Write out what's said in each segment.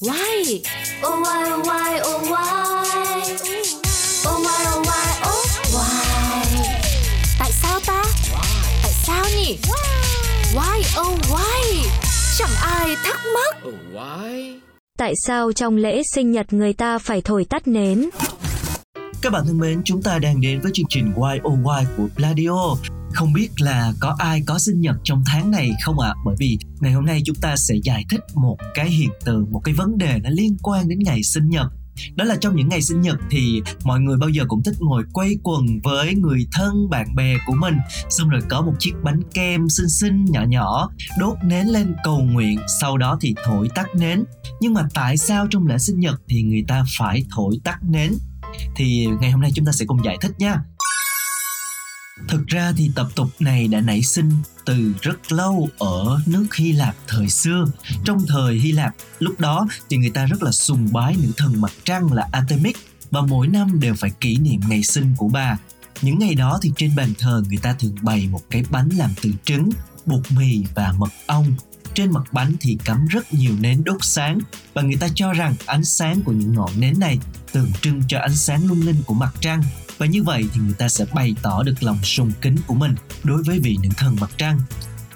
Why? Oh why oh why oh why? Oh why oh why oh why? Tại sao ta? Tại sao nhỉ? Why oh why? Chẳng ai thắc mắc. Oh, why? Tại sao trong lễ sinh nhật người ta phải thổi tắt nến? Các bạn thân mến, chúng ta đang đến với chương trình Why Oh Why của Pladio. Không biết là có ai có sinh nhật trong tháng này không ạ? À? Bởi vì ngày hôm nay chúng ta sẽ giải thích một cái hiện tượng, một cái vấn đề nó liên quan đến ngày sinh nhật đó là trong những ngày sinh nhật thì mọi người bao giờ cũng thích ngồi quay quần với người thân bạn bè của mình xong rồi có một chiếc bánh kem xinh xinh nhỏ nhỏ đốt nến lên cầu nguyện sau đó thì thổi tắt nến nhưng mà tại sao trong lễ sinh nhật thì người ta phải thổi tắt nến thì ngày hôm nay chúng ta sẽ cùng giải thích nha thực ra thì tập tục này đã nảy sinh từ rất lâu ở nước Hy Lạp thời xưa. Trong thời Hy Lạp lúc đó thì người ta rất là sùng bái nữ thần mặt trăng là Artemis và mỗi năm đều phải kỷ niệm ngày sinh của bà. Những ngày đó thì trên bàn thờ người ta thường bày một cái bánh làm từ trứng, bột mì và mật ong. Trên mặt bánh thì cắm rất nhiều nến đốt sáng. Và người ta cho rằng ánh sáng của những ngọn nến này tượng trưng cho ánh sáng lung linh của mặt trăng. Và như vậy thì người ta sẽ bày tỏ được lòng sùng kính của mình đối với vị nữ thần mặt trăng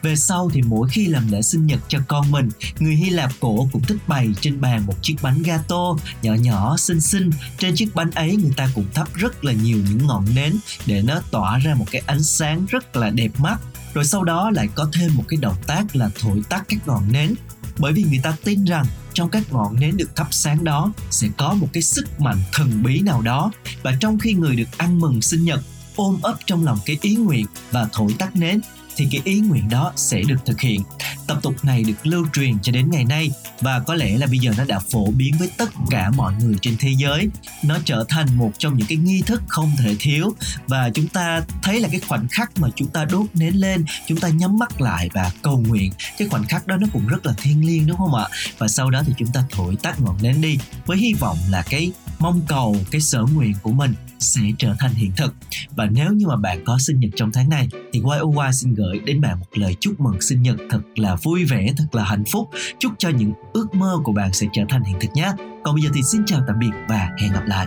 về sau thì mỗi khi làm lễ sinh nhật cho con mình, người Hy Lạp cổ cũng thích bày trên bàn một chiếc bánh gato nhỏ nhỏ xinh xinh. Trên chiếc bánh ấy người ta cũng thắp rất là nhiều những ngọn nến để nó tỏa ra một cái ánh sáng rất là đẹp mắt. Rồi sau đó lại có thêm một cái động tác là thổi tắt các ngọn nến bởi vì người ta tin rằng trong các ngọn nến được thắp sáng đó sẽ có một cái sức mạnh thần bí nào đó và trong khi người được ăn mừng sinh nhật ôm ấp trong lòng cái ý nguyện và thổi tắt nến thì cái ý nguyện đó sẽ được thực hiện. Tập tục này được lưu truyền cho đến ngày nay và có lẽ là bây giờ nó đã phổ biến với tất cả mọi người trên thế giới. Nó trở thành một trong những cái nghi thức không thể thiếu và chúng ta thấy là cái khoảnh khắc mà chúng ta đốt nến lên, chúng ta nhắm mắt lại và cầu nguyện. Cái khoảnh khắc đó nó cũng rất là thiêng liêng đúng không ạ? Và sau đó thì chúng ta thổi tắt ngọn nến đi với hy vọng là cái mong cầu cái sở nguyện của mình sẽ trở thành hiện thực. Và nếu như mà bạn có sinh nhật trong tháng này, thì YOY xin gửi đến bạn một lời chúc mừng sinh nhật thật là vui vẻ, thật là hạnh phúc. Chúc cho những ước mơ của bạn sẽ trở thành hiện thực nhé. Còn bây giờ thì xin chào tạm biệt và hẹn gặp lại.